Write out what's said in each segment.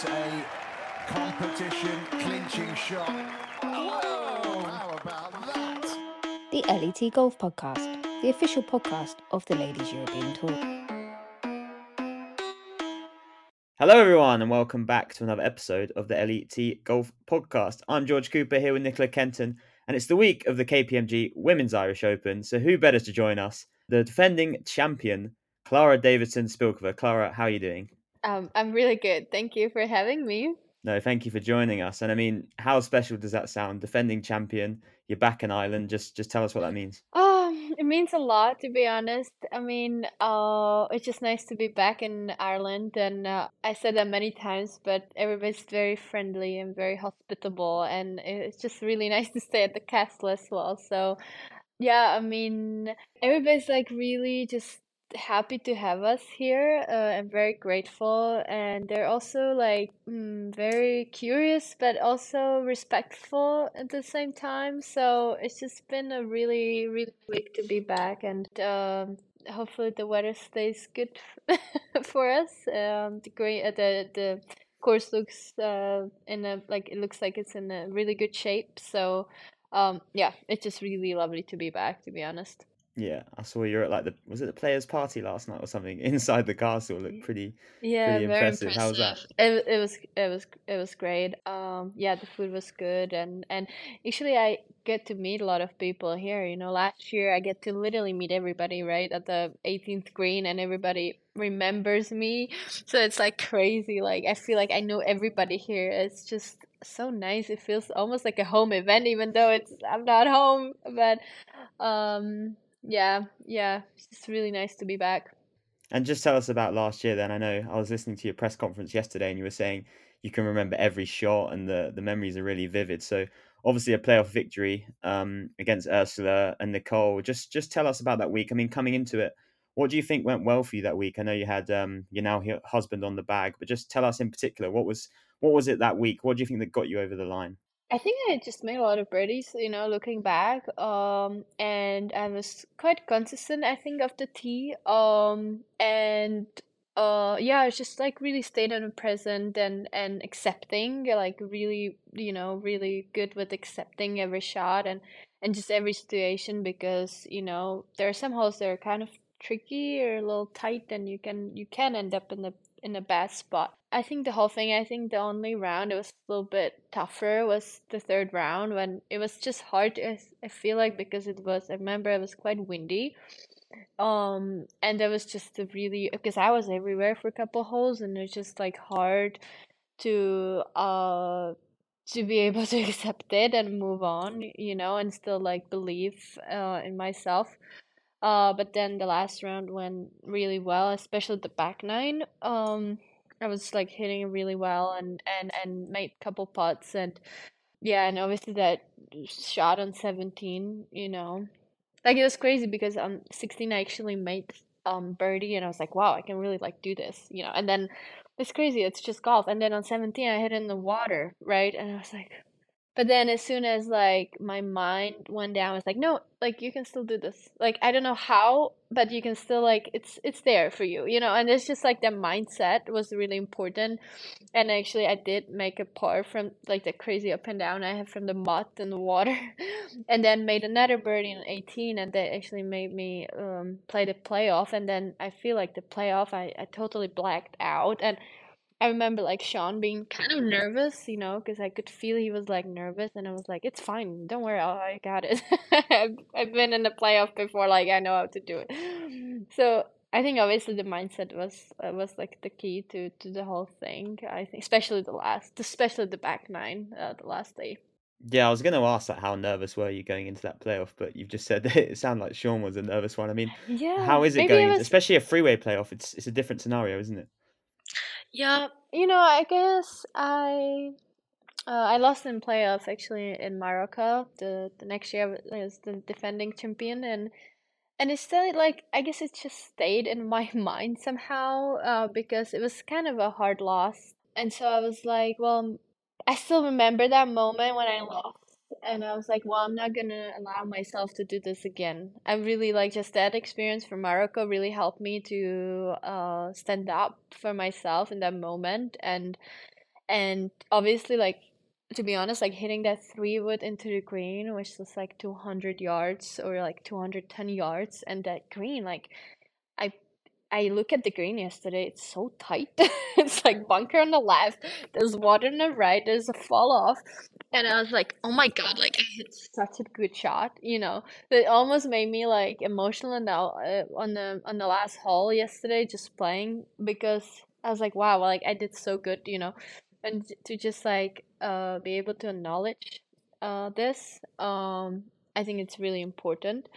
It's a competition clinching shot. Whoa! How about that? The LET Golf Podcast, the official podcast of the Ladies European Tour. Hello, everyone, and welcome back to another episode of the LET Golf Podcast. I'm George Cooper here with Nicola Kenton, and it's the week of the KPMG Women's Irish Open. So, who better to join us? The defending champion, Klara Davidson Spilkova. Klara, how are you doing? Um, I'm really good. Thank you for having me. No, thank you for joining us. And I mean, how special does that sound? Defending champion, you're back in Ireland. Just, just tell us what that means. Um, it means a lot to be honest. I mean, uh, it's just nice to be back in Ireland, and uh, I said that many times, but everybody's very friendly and very hospitable, and it's just really nice to stay at the castle as well. So, yeah, I mean, everybody's like really just happy to have us here. Uh, I'm very grateful, and they're also like mm, very curious, but also respectful at the same time. So it's just been a really, really week to be back, and um, hopefully the weather stays good for us. Um, the green, uh, the the course looks uh in a like it looks like it's in a really good shape. So um, yeah, it's just really lovely to be back. To be honest. Yeah, I saw you were at like the was it the players' party last night or something inside the castle. It looked pretty Yeah, pretty very impressive. How was that? It it was it was it was great. Um, yeah, the food was good, and and actually I get to meet a lot of people here. You know, last year I get to literally meet everybody right at the 18th green, and everybody remembers me. So it's like crazy. Like I feel like I know everybody here. It's just so nice. It feels almost like a home event, even though it's I'm not home. But um, yeah, yeah, it's really nice to be back. And just tell us about last year then. I know I was listening to your press conference yesterday and you were saying you can remember every shot and the, the memories are really vivid. So obviously a playoff victory um, against Ursula and Nicole. Just just tell us about that week. I mean, coming into it, what do you think went well for you that week? I know you had um, your now husband on the bag, but just tell us in particular what was what was it that week? What do you think that got you over the line? I think I just made a lot of birdies, you know, looking back. Um, and I was quite consistent, I think, of the tee. Um, and uh, yeah, I just like really stayed in the present and and accepting, like really, you know, really good with accepting every shot and and just every situation because you know there are some holes that are kind of tricky or a little tight, and you can you can end up in the in a bad spot. I think the whole thing, I think the only round it was a little bit tougher was the third round when it was just hard. I, I feel like because it was, I remember it was quite windy. Um, and there was just a really, because I was everywhere for a couple holes and it's just like hard to, uh, to be able to accept it and move on, you know, and still like believe, uh, in myself. Uh, but then the last round went really well, especially the back nine. Um, I was like hitting really well and and and made a couple putts and yeah, and obviously that shot on 17, you know. Like it was crazy because on 16 I actually made um birdie and I was like, wow, I can really like do this, you know. And then it's crazy, it's just golf. And then on 17 I hit in the water, right? And I was like, but then as soon as like my mind went down, it's like, no, like you can still do this. Like I don't know how, but you can still like it's it's there for you, you know. And it's just like the mindset was really important. And actually, I did make a par from like the crazy up and down I had from the mud and the water, and then made another birdie in eighteen, and that actually made me um play the playoff. And then I feel like the playoff, I I totally blacked out and I remember like Sean being kind of nervous, you know, because I could feel he was like nervous, and I was like, "It's fine, don't worry, I got it. I've I've been in the playoff before, like I know how to do it." So I think obviously the mindset was uh, was like the key to to the whole thing. I think, especially the last, especially the back nine, uh, the last day. Yeah, I was going to ask that. How nervous were you going into that playoff? But you've just said that it sounded like Sean was a nervous one. I mean, Yeah, how is it going? was Especially a freeway playoff. It's it's a different scenario, isn't it? Yeah, you know, I guess I uh, I lost in playoffs actually in Morocco. The the next year I was the defending champion and and it's still like I guess it just stayed in my mind somehow uh, because it was kind of a hard loss. And so I was like, well, I still remember that moment when I lost and I was like, well, I'm not gonna allow myself to do this again. I really like just that experience from Morocco really helped me to uh stand up for myself in that moment and and obviously like to be honest, like hitting that three wood into the green, which was like 200 yards or like 210 yards, and that green, like, I look at the green yesterday, it's so tight. it's like bunker on the left, there's water on the right, there's a fall off. And I was like, oh my god, like I hit such a good shot, you know. It almost made me like emotional now uh, on the on the last hole yesterday, just playing because I was like, wow, like I did so good, you know, and to just like uh be able to acknowledge uh this, um, I think it's really important.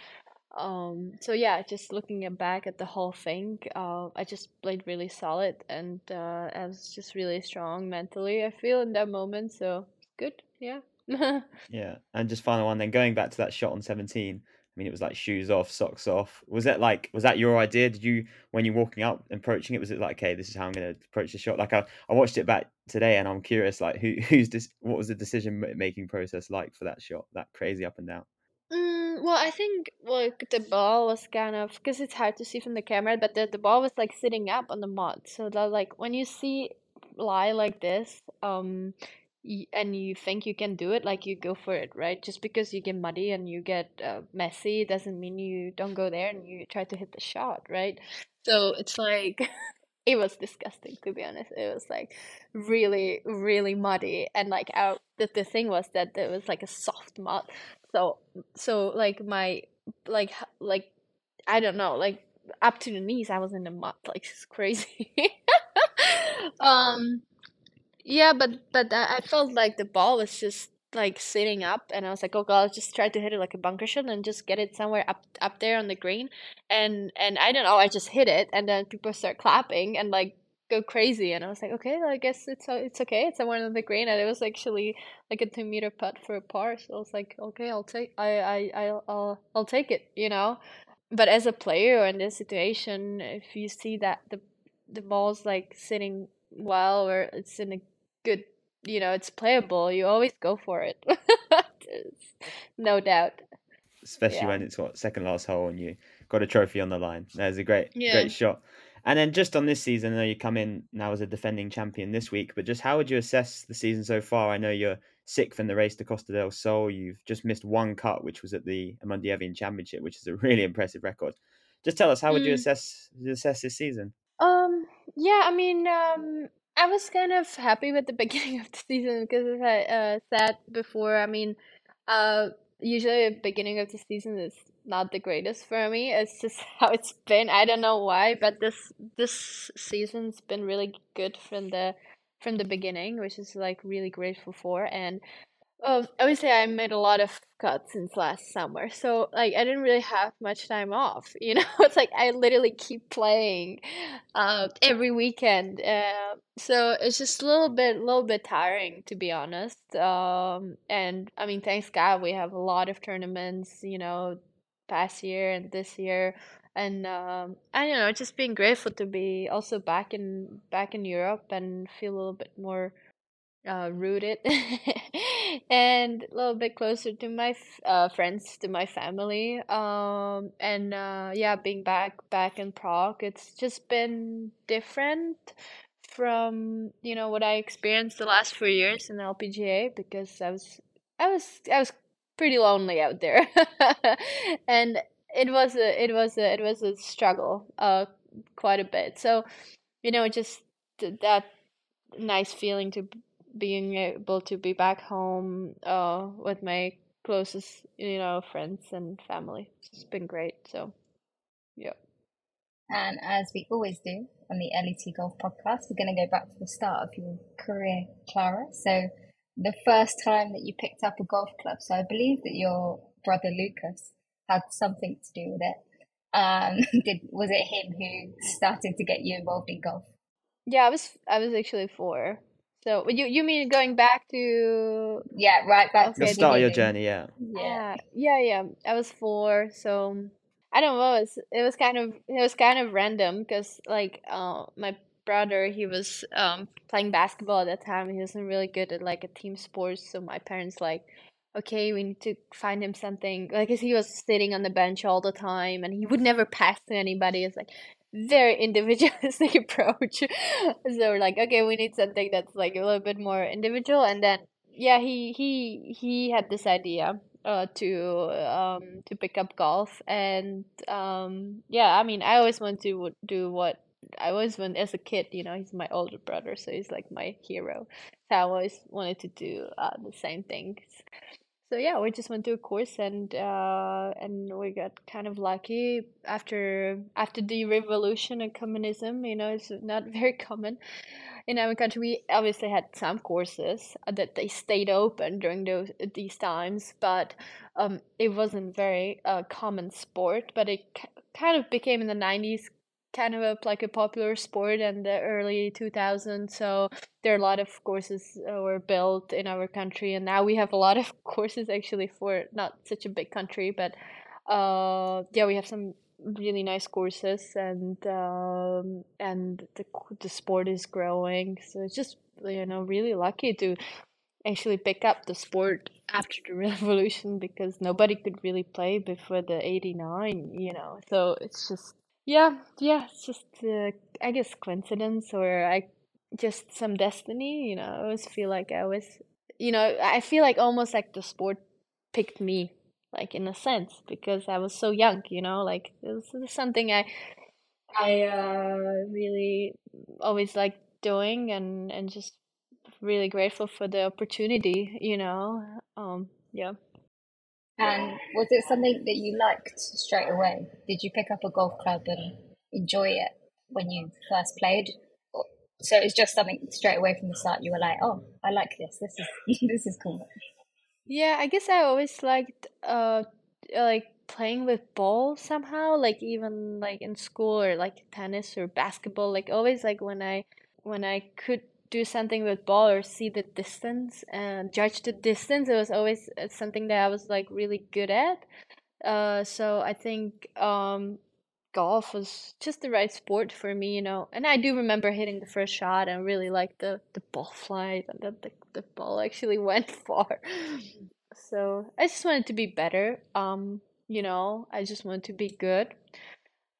Um, so yeah, just looking back at the whole thing, uh, I just played really solid and uh, I was just really strong mentally. I feel in that moment, so good. Yeah. Yeah, and just final one then going back to that shot on 17. I mean, it was like shoes off, socks off. Was that like was that your idea? Did you when you're walking up approaching it? Was it like, okay, this is how I'm going to approach the shot? Like I, I watched it back today, and I'm curious, like who who's this? What was the decision making process like for that shot? That crazy up and down. Well, I think like the ball was kind of because it's hard to see from the camera, but the, the ball was like sitting up on the mud. So that like when you see lie like this, um, y- and you think you can do it, like you go for it, right? Just because you get muddy and you get uh, messy doesn't mean you don't go there and you try to hit the shot, right? So it's like it was disgusting to be honest. It was like really, really muddy, and like out. The, the thing was that there was like a soft mud, so so like my like like I don't know, like up to the knees. I was in the mud, like it's crazy. um, yeah, but but I felt like the ball was just like sitting up, and I was like, oh god, I'll just try to hit it like a bunker shot and just get it somewhere up up there on the green, and and I don't know, I just hit it, and then people start clapping and like go crazy, and I was like, okay, I guess it's o- it's okay, it's somewhere on the green, and it was actually like a two meter putt for a par, so I was like, okay, I'll take I I I'll I'll, I'll take it, you know. But as a player in this situation, if you see that the the ball's like sitting well or it's in a good, you know, it's playable, you always go for it. No doubt. especially Yeah. when it's what second last hole and you got a trophy on the line. There's a great Yeah. great shot. And then just on this season, I know you come in now as a defending champion this week, but just how would you assess the season so far? I know you're sixth in the race to Costa del Sol. You've just missed one cut, which was at the Amundi Evian Championship, which is a really impressive record. Just tell us how would you Mm. assess assess this season? Um, yeah, I mean, um, I was kind of happy with the beginning of the season because as I uh, said before, I mean, uh, usually the beginning of the season is not the greatest for me. It's just how it's been. I don't know why, but this this season's been really good from the from the beginning, which is like really grateful for. And um, obviously, I made a lot of cuts since last summer, so like I didn't really have much time off. You know, it's like I literally keep playing, uh, every weekend. Uh, so it's just a little bit, little bit tiring to be honest. Um, and I mean, thanks God we have a lot of tournaments. You know, past year and this year, and um, I don't know, just being grateful to be also back in back in Europe and feel a little bit more uh, rooted and a little bit closer to my f- uh, friends, to my family. Um, and uh, yeah, being back back in Prague, it's just been different from you know what I experienced the last four years in LPGA because I was I was I was pretty lonely out there, and it was a it was a it was a struggle uh quite a bit. So you know just that nice feeling to being able to be back home uh with my closest you know friends and family it's been great so yeah And as we always do on the LET Golf Podcast, we're going to go back to the start of your career, Klara. So, the first time that you picked up a golf club. So, I believe that your brother Lucas had something to do with it. Um, did was it him who started to get you involved in golf? yeah i was i was actually four so you you mean going back to Yeah, right back to The Okay, the start of your journey, yeah. Yeah. Ah, yeah, yeah. I was four, so I don't know. It was, it was kind of it was kind of random because like uh my brother he was um playing basketball at that time. He wasn't really good at like a team sport, so my parents like, okay, we need to find him something like 'cause he was sitting on the bench all the time and he would never pass to anybody. It's like very individualistic approach. so we're like, okay, we need something that's like a little bit more individual. And then yeah, he he he had this idea uh to um to pick up golf and um yeah, I mean, I always want to do what I always want as a kid, you know, he's my older brother, so he's like my hero. So I always wanted to do uh, the same things so yeah, we just went to a course and uh, and we got kind of lucky after after the revolution and communism. You know, it's not very common in our country. We obviously had some courses that they stayed open during those these times, but um, it wasn't very uh, common sport. But it kind of became in the nineties kind of a, like a popular sport in the early 2000s so there are a lot of courses uh, were built in our country and now we have a lot of courses actually for not such a big country but uh yeah we have some really nice courses and um and the the sport is growing so it's just you know really lucky to actually pick up the sport after the revolution because nobody could really play before the 89 you know so it's just yeah, yeah, it's just uh, I guess coincidence or I just some destiny, you know. I always feel like I was, you know, I feel like almost like the sport picked me, like in a sense, because I was so young, you know, like this is something I I uh really always like doing and and just really grateful for the opportunity, you know. Um yeah. And was it something that you liked straight away? Did you pick up a golf club and enjoy it when you first played? So it's just something straight away from the start. You were like, "Oh, I like this. This is this is cool." Yeah, I guess I always liked uh like playing with ball somehow. Like even like in school or like tennis or basketball. Like always like when I when I could do something with ball or see the distance and judge the distance it was always uh, something that i was like really good at. Uh so i think um golf was just the right sport for me you know and i do remember hitting the first shot and really like the the ball flight and that the, the ball actually went far. So i just wanted to be better um you know i just wanted to be good.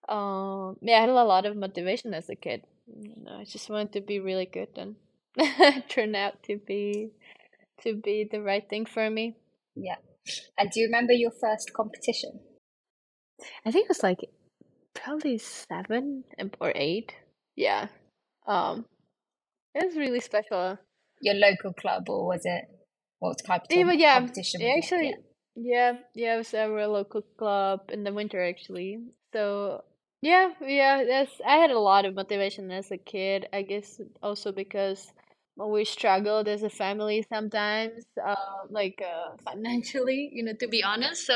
Um yeah i had a lot of motivation as a kid know, I just wanted to be really good and turn out to be to be the right thing for me. Yeah. And do you remember your first competition? I think it was like probably seven or eight. Yeah. Um it was really special. Your local club or was it what type of yeah, yeah, competition? actually yeah. yeah, yeah, it was our local club in the winter actually. So yeah, yeah, that's I had a lot of motivation as a kid. I guess also because we struggled as a family sometimes, uh, like uh, financially, you know, to be honest. So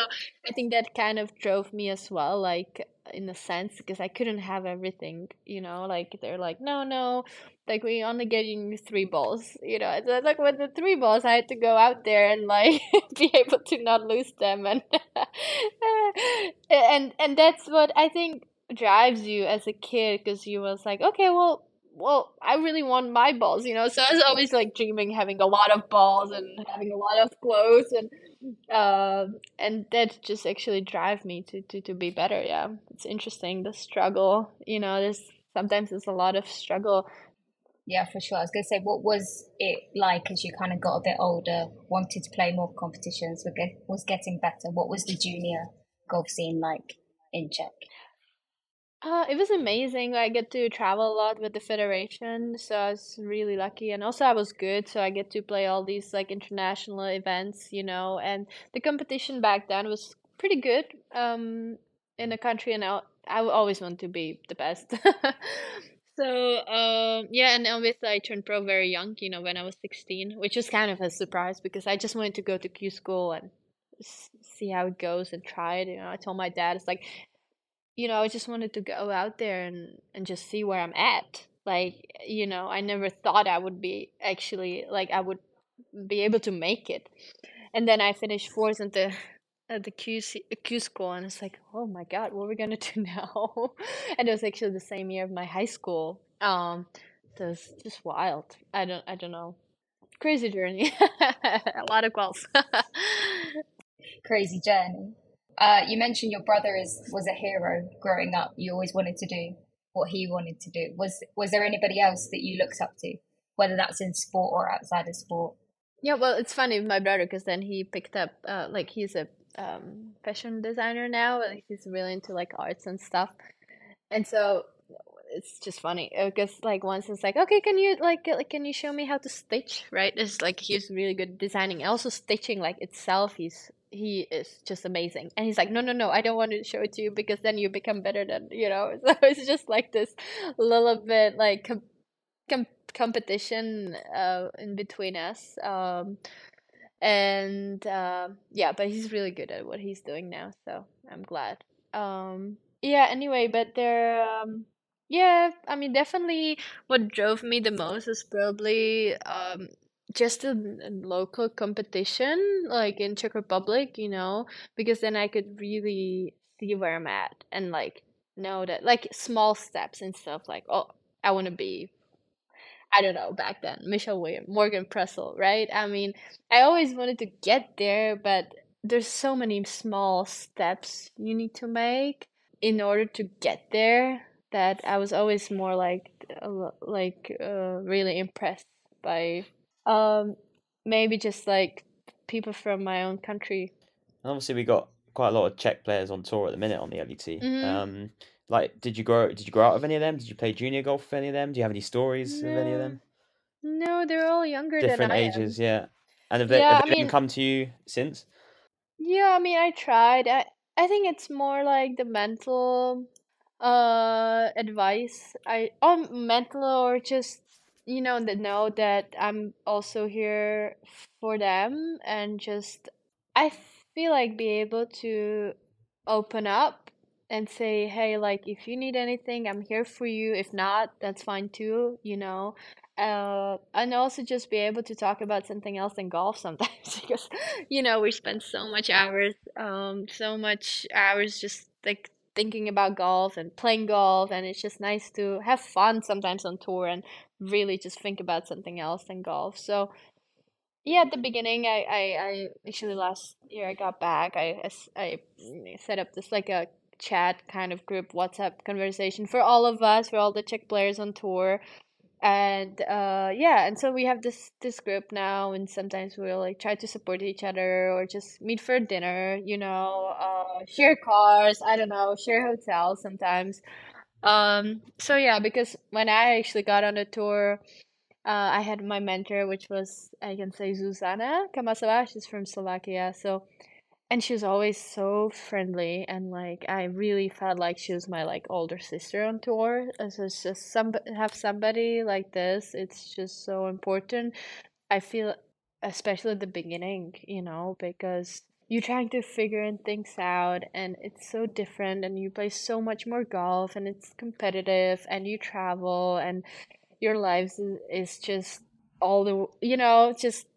I think that kind of drove me as well, like in a sense, because I couldn't have everything, you know, like they're like, no, no, like we only getting three balls, you know. So like with the three balls, I had to go out there and like be able to not lose them, and and and that's what I think drives you as a kid because you was like okay well well i really want my balls you know? So i was always like dreaming having a lot of balls and having a lot of clothes and uh, and that just actually drive me to, to to be better yeah. It's interesting the struggle you know there's sometimes there's a lot of struggle. Yeah for sure. I was gonna say what was it like as you kind of got a bit older wanted to play more competitions was getting better? What was the junior golf scene like in czech uh, it was amazing. I get to travel a lot with the federation, so I was really lucky. And also, I was good, so I get to play all these like international events, you know. And the competition back then was pretty good. Um, in the country, and I, I always want to be the best. so um, yeah, and obviously I turned pro very young, you know, when I was sixteen, which was kind of a surprise because I just wanted to go to Q school and see how it goes and try it. You know, I told my dad, it's like you know, I just wanted to go out there and, and just see where I'm at. Like, you know, I never thought I would be actually, like, I would be able to make it. And then I finished fourth at the at the Q, Q school, and it's like, oh my god, what are we gonna do now? and it was actually the same year of my high school. Um, so it's just wild. I don't, I don't know. Crazy journey. a lot of calls. Crazy journey. Uh, you mentioned your brother is was a hero growing up. You always wanted to do what he wanted to do. Was was there anybody else that you looked up to, whether that's in sport or outside of sport? Yeah, well, it's funny with my brother because then he picked up uh, like he's a um, fashion designer now. He's really into like arts and stuff, and so it's just funny because like once it's like okay can you like like can you show me how to stitch right it's like he's really good at designing also stitching like itself he's he is just amazing. And he's like no no no i don't want to show it to you because then you become better than you know? So it's just like this little bit like com- com- competition uh in between us um and uh, yeah but he's really good at what he's doing now so i'm glad. Um yeah anyway but there um yeah, I mean, definitely what drove me the most is probably um just a, local competition, like in Czech Republic, you know, because then I could really see where I'm at and like know that like small steps and stuff like, oh, I want to be I don't know, back then, Michelle Williams, Morgan Pressel, right? I mean, I always wanted to get there, but there's so many small steps you need to make in order to get there that I was always more like like uh, really impressed by um maybe just like people from my own country. And obviously, we got quite a lot of Czech players on tour at the minute on the LET. Mhm. Um, like, did you grow? Did you grow out of any of them? Did you play junior golf with any of them? Do you have any stories of any of them? no, they're all younger than Different I ages, yeah. And have they, Yeah, have they even mean, come to you since? yeah, I mean, I tried. I I think it's more like the mental uh advice. I on mental or just you know the know that I'm also here for them and just I feel like be able to open up and say, hey, like if you need anything, I'm here for you. If not, that's fine too, you know. Uh, and also just be able to talk about something else than golf sometimes because, you know, we spend so much hours, um, so much hours just like thinking about golf and playing golf, and it's just nice to have fun sometimes on tour and really just think about something else than golf. So, yeah, at the beginning, I, I, I actually last year I got back. I, I set up this like a chat kind of group WhatsApp conversation for all of us, for all the Czech players on tour. And uh yeah, and so we have this this group now, and sometimes we'll like try to support each other or just meet for dinner, you know, uh share cars, I don't know, share hotels sometimes. Um, so yeah, because when I actually got on the tour, uh, I had my mentor, which was I can say Zuzana Kamasová. She's from Slovakia, so and she was always so friendly and like I really felt like she was my like older sister on tour. And So it's just some have somebody like this. It's just so important. I feel especially at the beginning, you know, because you're trying to figure things out and it's so different and you play so much more golf and it's competitive and you travel and your lives is, just all the you know just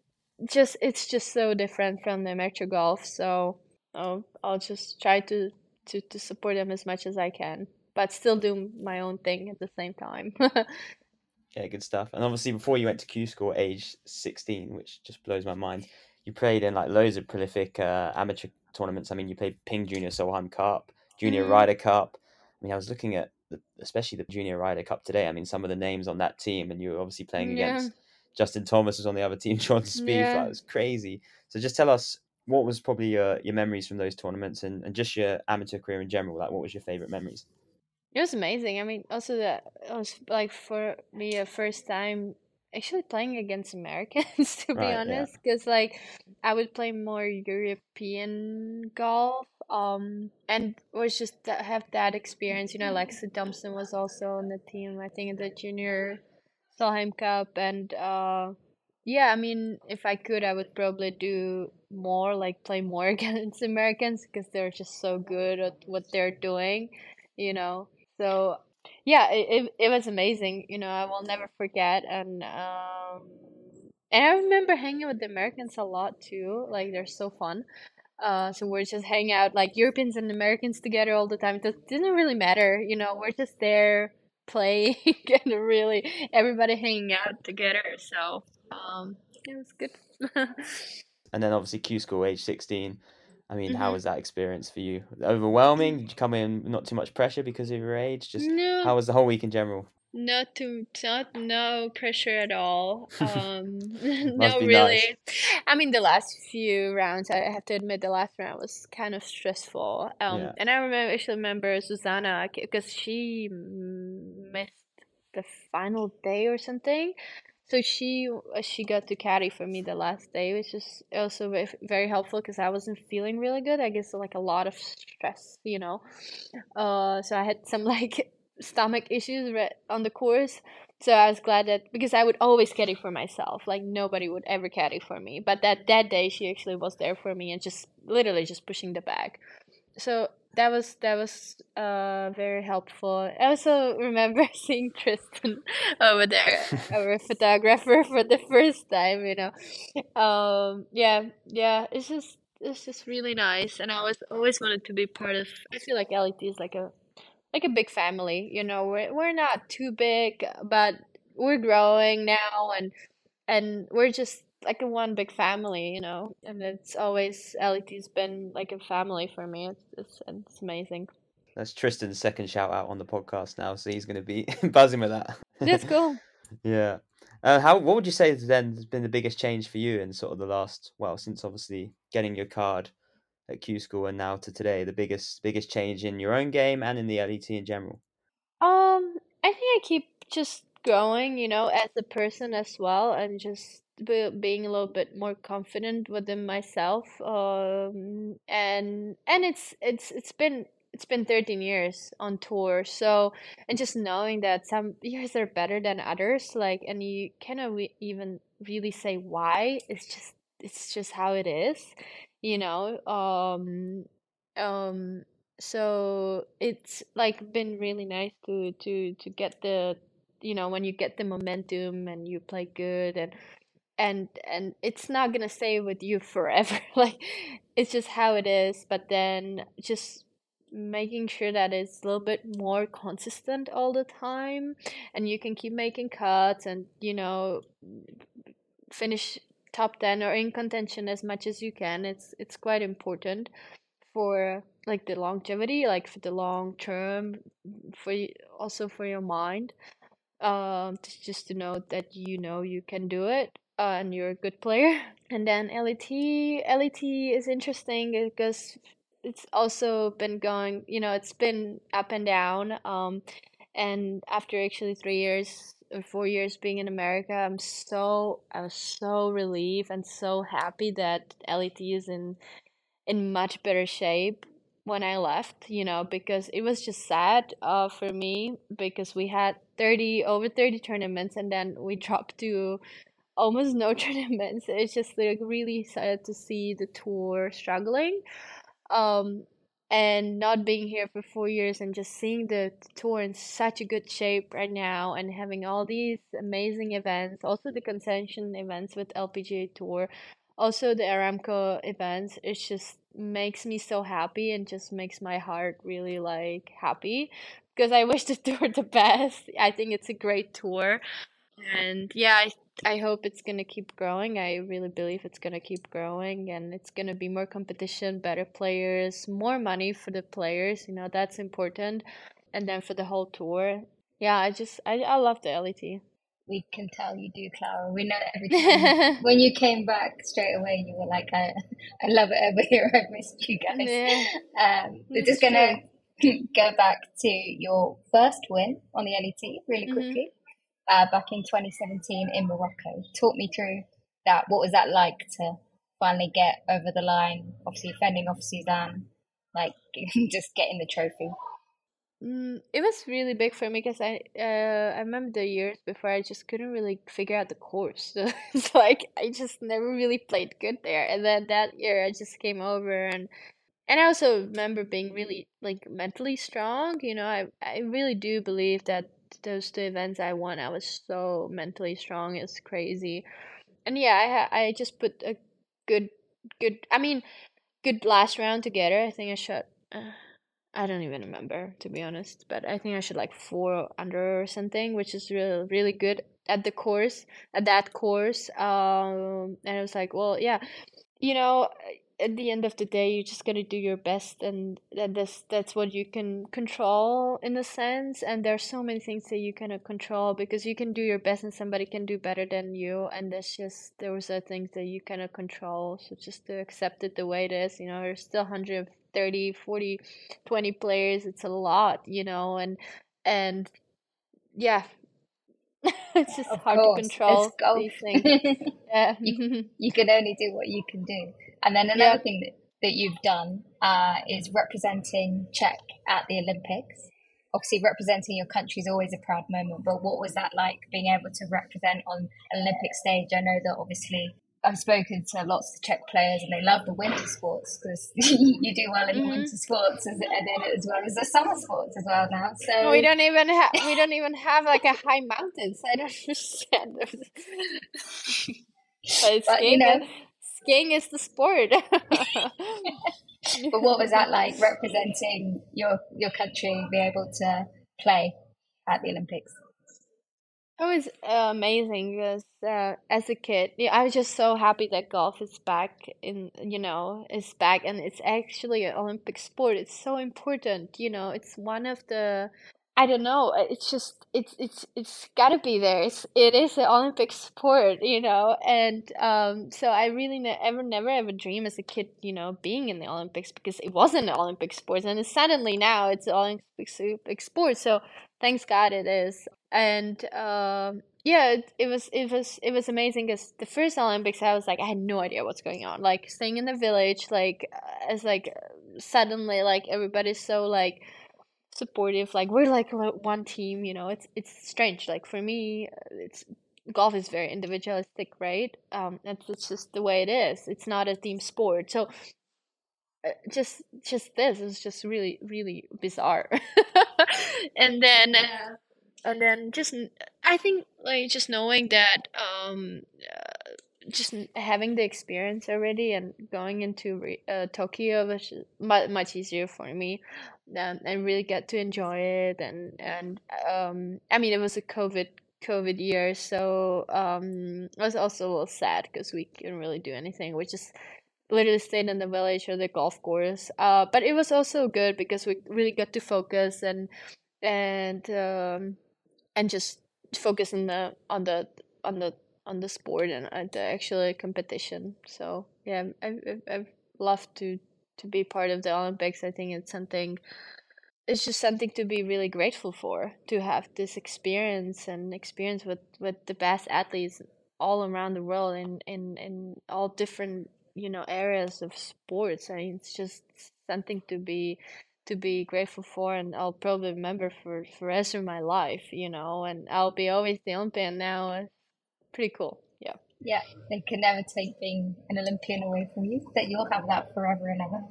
just it's just so different from the amateur golf so I'll, I'll just try to, to to support them as much as I can but still do my own thing at the same time Yeah, good stuff. And obviously, before you went to Q School, age sixteen, which just blows my mind, you played in like loads of prolific uh, amateur tournaments. I mean, you played Ping Junior Solheim Cup, Junior Mhm. Ryder Cup. I mean, I was looking at the, especially the Junior Ryder Cup today. I mean, some of the names on that team, and you were obviously playing Yeah. against Justin Thomas was on the other team, Sean Spieth. Yeah. It was crazy. So just tell us what was probably your, your memories from those tournaments and, and just your amateur career in general. Like, what was your favorite memories? It was amazing. I mean, also that was like for me a first time actually playing against Americans to be Right, yeah. honest, because like I would play more European golf, um, and was just have that experience. You know, Lexi Thompson was also on the team. I think in the junior Solheim Cup, and uh, yeah, I mean, if I could, I would probably do more, like play more against Americans because they're just so good at what they're doing, you know. So yeah, it, it it was amazing. You know, I will never forget. And um, and I remember hanging with the Americans a lot too. Like they're so fun. Uh, so we're just hanging out like Europeans and Americans together all the time. It didn't really matter, you know. We're just there playing and really everybody hanging out together. So um, it was good. and then obviously Q School, age 16. I mean, Mm-hmm. how was that experience for you? Overwhelming? Did you come in not too much pressure because of your age? Just No, how was the whole week in general? not too, not no pressure at all. Um, no, really. nice. I mean, the last few rounds, I have to admit, the last round was kind of stressful. Um, Yeah. and I remember, actually remember Zuzana because she missed the final day or something. So she she got to caddy for me the last day, which is also very, helpful because I wasn't feeling really good. I guess like a lot of stress, you know. Uh, so I had some like stomach issues on the course. So I was glad that because I would always caddy for myself, like nobody would ever caddy for me. But that that day she actually was there for me and just literally just pushing the bag. So that was that was uh very helpful. I also remember seeing Tristan over there, our photographer, for the first time. You know, um, yeah, yeah. It's just it's just really nice, and I was always wanted to be part of. I feel like LET is like a like a big family. You know, we're we're not too big, but we're growing now, and and we're just like one big family, you know. And it's always LET's been like a family for me. It's it's, it's amazing. That's Tristan's second shout out on the podcast now, so he's going to be buzzing with that. That's cool. Yeah. Uh, how? What would you say then has been the biggest change for you in sort of the last, well, since obviously getting your card at Q School and now to today, the biggest biggest change in your own game and in the LET in general? Um, I think I keep just growing, you know, as a person as well, and just be, being a little bit more confident within myself. Um, and and it's it's it's been it's been 13 years on tour, so and just knowing that some years are better than others, like, and you cannot re even really say why. It's just it's just how it is, you know. Um, um so it's like been really nice to to to get the you know when you get the momentum and you play good and and and it's not gonna stay with you forever like it's just how it is but then just making sure that it's a little bit more consistent all the time and you can keep making cuts and you know finish top 10 or in contention as much as you can it's it's quite important for like the longevity like for the long term for also for your mind um just to know that you know you can do it uh, and you're a good player. And then LET LET is interesting because it's also been going you know it's been up and down um and after actually three years or four years being in America I'm so I was so relieved and so happy that LET is in in much better shape when I left, you know, because it was just sad uh, for me because we had 30 over 30 tournaments and then we dropped to almost no tournaments. It's just like really sad to see the tour struggling. Um and not being here for four years and just seeing the tour in such a good shape right now and having all these amazing events, also the contention events with LPGA Tour, also the Aramco events, it just makes me so happy and just makes my heart really like happy because I wish the tour the best. I think it's a great tour. And yeah, I I hope it's gonna keep growing. I really believe it's gonna keep growing and it's gonna be more competition, better players, more money for the players, you know, that's important. And then for the whole tour. Yeah, I just I, I love the LET. We can tell you do, Klara. We know that every time. when you came back straight away, you were like, I, I love it over here. I've missed you guys. Yeah. Um, we're just going to go back to your first win on the LET really Mhm. quickly. Uh, back in 2017 in Morocco. Talk me through that. What was that like to finally get over the line? Obviously, fending off Suzanne, like just getting the trophy. Mm, it was really big for me because I uh I remember the years before I just couldn't really figure out the course. It's like I just never really played good there. And then that year I just came over and and I also remember being really like mentally strong. You know, I I really do believe that those two events I won, I was so mentally strong. It's crazy. And yeah, I I just put a good good I mean good last round together. I think I shot uh, I don't even remember to be honest, but I think I should like four under or something, which is really really good at the course at that course. Um, and I was like, well, yeah, you know, at the end of the day, you just gotta do your best, and that that's that's what you can control in a sense. And there's so many things that you cannot control because you can do your best, and somebody can do better than you. And that's just those are things that you cannot control. So just to accept it the way it is. You know, there's still 130, 40, 20 players. It's a lot. You know, and and yeah, it's just Of hard course, to control these things. Yeah. you, you can only do what you can do. And then Yeah. another thing that, that you've done uh, is representing Czech at the Olympics. Obviously, representing your country is always a proud moment, but what was that like being able to represent on an Olympic stage? I know that obviously I've spoken to lots of Czech players and they love the winter sports because you do well in the Mhm. winter sports as, and then as well as the summer sports as well now. So We don't even have we don't even have like a high mountains. I don't understand. but But, you know- skiing is the sport. But what was that like representing your your country, be able to play at the Olympics? It was uh, amazing because uh, as a kid, yeah, I was just so happy that golf is back in, you know, is back and it's actually an Olympic sport. It's so important, you know. It's one of the, I don't know. uh, It's just it's it's it's gotta be there. It's it is an Olympic sport, you know. And um, so I really ne ever never ever dream as a kid, you know, being in the Olympics because it wasn't an Olympic sport, and suddenly now it's an Olympic Olympic sport. So thanks God it is and um yeah it, it was it was it was amazing because the first olympics i was like i had no idea what's going on like staying in the village like as like suddenly like everybody's so like supportive like we're like one team you know it's it's strange like for me uh, it's golf is very individualistic right? Um that's it's just the way it is it's not a team sport so uh, just just this is just really really bizarre. And then uh, and then just i think like just knowing that um just having the experience already and going into uh, tokyo was much, much easier for me um, and really get to enjoy it and and um i mean it was a covid covid year so um it was also a little sad because we couldn't really do anything. We just literally stayed in the village or the golf course uh but it was also good because we really got to focus and and um and just focus on the on the on the on the sport and uh, the actual competition. So yeah i I've, I've loved to to be part of the olympics. I think it's something it's just something to be really grateful for to have this experience and experience with with the best athletes all around the world in in in all different you know areas of sports. I mean it's just something to be to be grateful for and i'll probably remember for for the rest of my life you know and i'll be always the olympian now pretty cool yeah Yeah, they can never take being an Olympian away from you. That you'll have that forever and ever.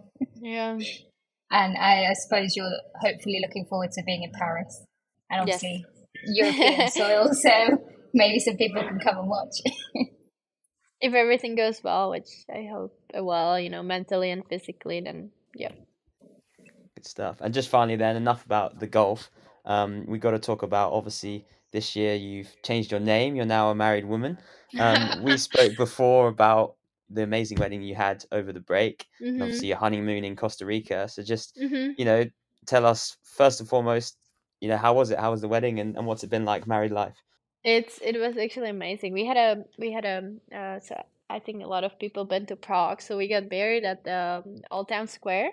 yeah And I, I suppose you're hopefully looking forward to being in Paris, and obviously yes. obviously European soil. So maybe some people can come and watch. if everything goes well which i hope it will you know mentally and physically then yeah Good stuff. And just finally, then, enough about the golf. Um, we got to talk about obviously this year you've changed your name. You're now a married woman. Um, we spoke before about the amazing wedding you had over the break, mm-hmm. obviously your honeymoon in Costa Rica. So just Mm-hmm. you know, tell us first and foremost, you know, how was it? How was the wedding, and, and what's it been like married life? It's it was actually amazing. We had a we had a uh, so I think a lot of people been to Prague, so we got married at the um, Old Town Square.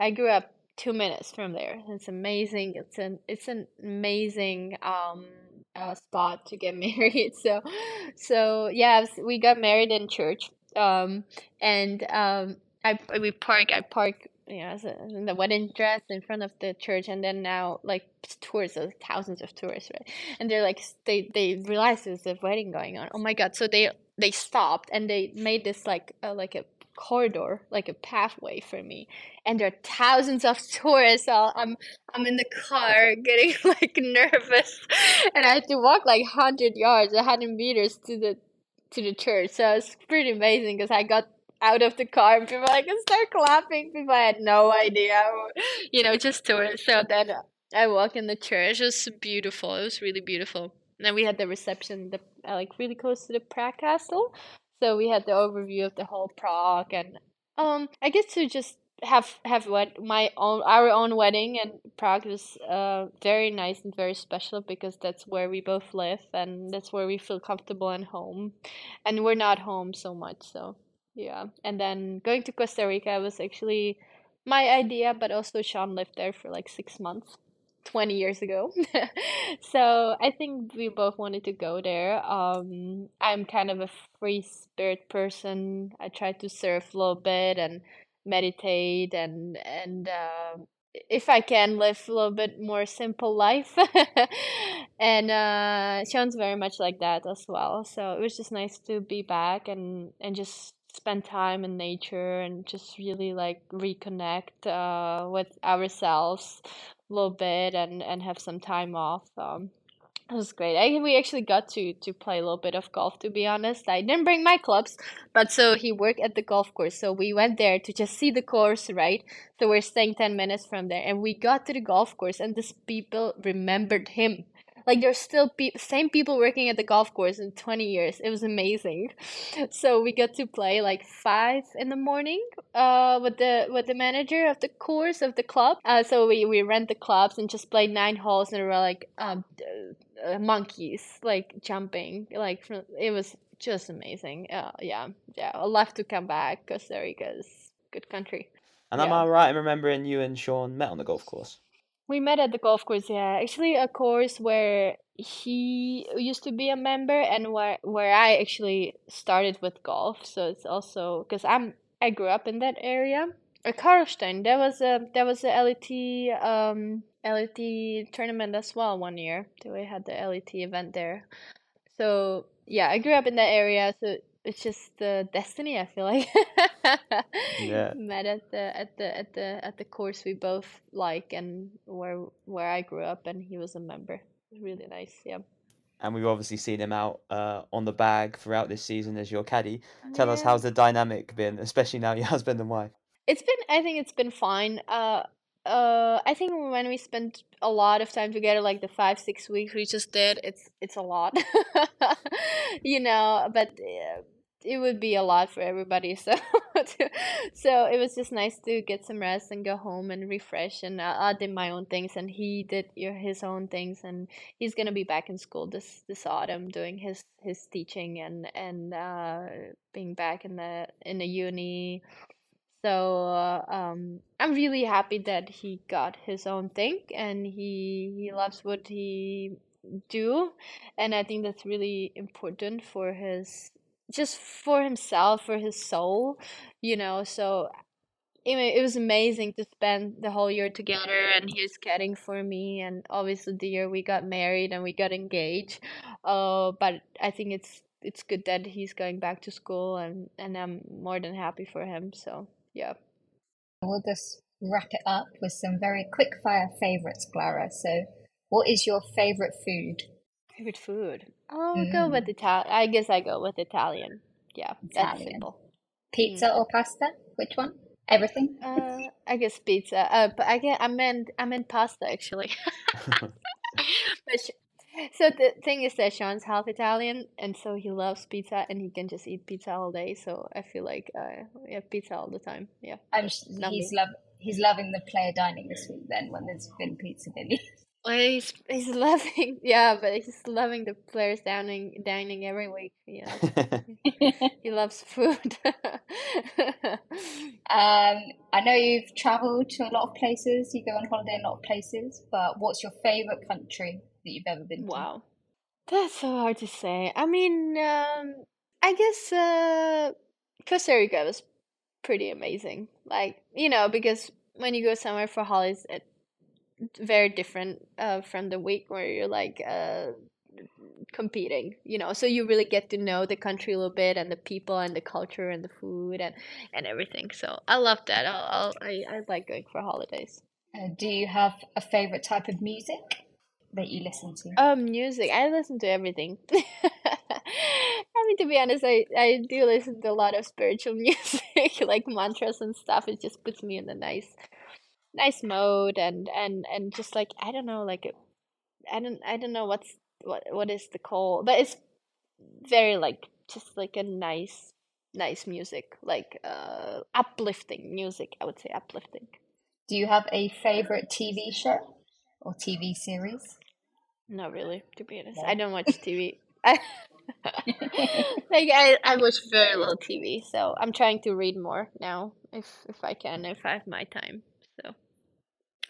I grew up two minutes from there. It's amazing. It's an it's an amazing um uh, spot to get married. So so yeah, we got married in church. Um and um I we park I park you know, in the wedding dress in front of the church, and then now like tourists, uh, thousands of tourists, right? And they're like, they they realize there's a wedding going on. Oh my god! So they they stopped and they made this like uh, like a corridor, like a pathway for me. And there are thousands of tourists. I'm I'm in the car getting like nervous, and I had to walk like hundred yards, hundred meters to the to the church. So it's pretty amazing because I got out of the car and people like start clapping. People I had no idea, you know, just tourists. So then I walk in the church. It was beautiful. It was really beautiful. And then we had the reception, the like really close to the Prague Castle. So we had the overview of the whole Prague, and Um, I get to just have have what my own our own wedding in Prague was uh very nice and very special because that's where we both live and that's where we feel comfortable and home, and we're not home so much. So yeah, and then going to Costa Rica was actually my idea, but also Sean lived there for like six months. 20 years ago. so I think we both wanted to go there. Um, I'm kind of a free spirit person. I try to surf a little bit and meditate and and uh, if I can live a little bit more simple life. and uh, Sean's very much like that as well. So it was just nice to be back and and just spend time in nature and just really like reconnect uh, with ourselves little bit and and have some time off. Um, it was great. I we actually got to to play a little bit of golf. To be honest, I didn't bring my clubs, but so he worked at the golf course, so we went there to just see the course, right? So we're staying ten minutes from there, and we got to the golf course, and these people remembered him like there's still pe- same people working at the golf course in 20 years. It was amazing. So we got to play like five in the morning uh with the with the manager of the course of the club. Uh so we we rent the clubs and just play nine holes and we were like um uh, monkeys like jumping like from, it was just amazing. Uh, yeah yeah i'll have to come back. Costa rica is good country. And am I right in remembering you and Sean met on the golf course? We met at the golf course, yeah. Actually, a course where he used to be a member and where where I actually started with golf. So it's also because I'm I grew up in that area. Uh, Karlstein, there was a there was a LET um LET tournament as well one year. We had the LET event there. So yeah, I grew up in that area. So it's just the destiny. I feel like. Yeah. Met at the at the at the at the course we both like and where where I grew up and he was a member. Really nice, yeah. And we've obviously seen him out uh, on the bag throughout this season as your caddy. Tell us how's the dynamic been, especially now your husband and wife. It's been I think it's been fine. Uh uh I think when we spent a lot of time together like the 5 6 weeks we just did, it's it's a lot. you know, but uh, it would be a lot for everybody so so it was just nice to get some rest and go home and refresh and I, I did my own things and he did his own things and he's gonna be back in school this this autumn doing his his teaching and and uh being back in the in the uni. So uh, um i'm really happy that he got his own thing and he he loves what he do and i think that's really important for his just for himself for his soul you know so mean, it was amazing to spend the whole year together and he was caddying for me and obviously the year we got married and we got engaged uh but i think it's it's good that he's going back to school and and i'm more than happy for him so yeah We'll just wrap it up with some very quick fire favorites, Klara. So, what is your favorite food? favorite food i'll go with Italian. i guess i go with italian yeah that's simple Pizza or pasta? Which one? Everything? uh i guess pizza uh but i get i meant i meant pasta actually But sh- so the thing is that Sean's half Italian, and so he loves pizza, and he can just eat pizza all day. So I feel like uh, we have pizza all the time. Yeah, I'm he's love he's loving the player dining this week then when there's been pizza dinner. well, he's he's loving yeah, but he's loving the players dining dining every week. Yeah, he loves food. Um, I know you've traveled to a lot of places, you go on holiday in a lot of places, but what's your favorite country that you've ever been to? wow, that's so hard to say. I mean, um, I guess uh, Costa Rica was pretty amazing. Like you know, because when you go somewhere for holidays, it very different uh, from the week where you're like uh, competing, you know. So you really get to know the country a little bit and the people and the culture and the food and and everything. So I love that. I'll, I'll I I like going for holidays. Uh, do you have a favorite type of music that you listen to? Um, music. I listen to everything. I mean, to be honest, I I do listen to a lot of spiritual music, like mantras and stuff. It just puts me in a nice, nice mode, and and and just like I don't know, like I don't I don't know what's what what is the call, but it's very like just like a nice nice music, like uh, uplifting music. I would say uplifting. Do you have a favorite TV show or TV series? Not really, to be honest. I don't watch TV. I, like I, I watch very little TV, so I'm trying to read more now, if if I can, if I have my time.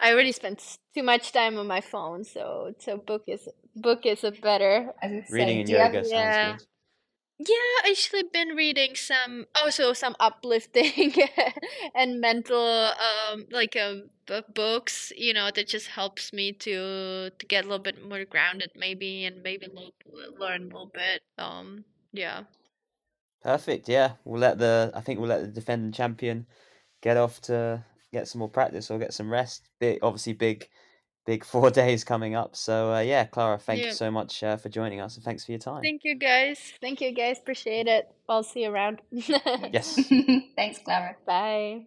So I already spent too much time on my phone, so so book is book is a better. As I Reading say, and do you have yoga sounds Yeah. good. Yeah, I actually been reading some also some uplifting and mental um like um b- books, you know, that just helps me to to get a little bit more grounded maybe and maybe learn a little bit. Um yeah. Perfect. Yeah, we'll let the. I think we'll let the defending champion get off to get some more practice or get some rest. Big, obviously, big, big four days coming up. So uh, yeah, Klara, thank you so much uh, for joining us and thanks for your time. Thank you guys. Thank you guys. Appreciate it. I'll see you around. Yes. Thanks, Klara. Bye.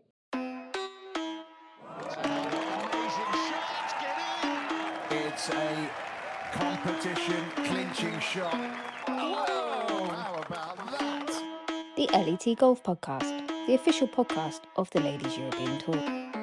Amazing shot, get in. It's a competition clinching shot. Whoa! How about that? The LET Golf Podcast, the official podcast of the Ladies European Tour.